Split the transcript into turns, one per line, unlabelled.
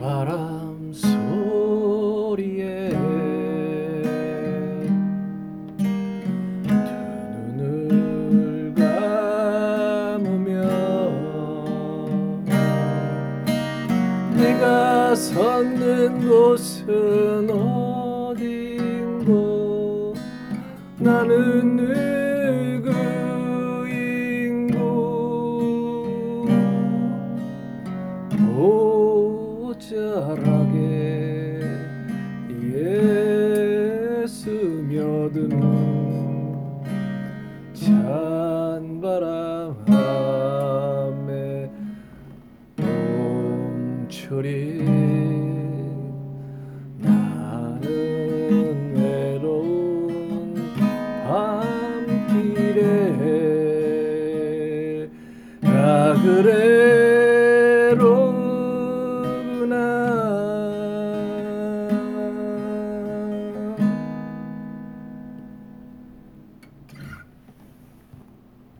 바람 소리에 두 눈을 감으며 내가 섰는 곳은 어딘고 나는 자라게 예 스며드는 찬바람에 봄철이 나는 외로운 밤길에 가 그래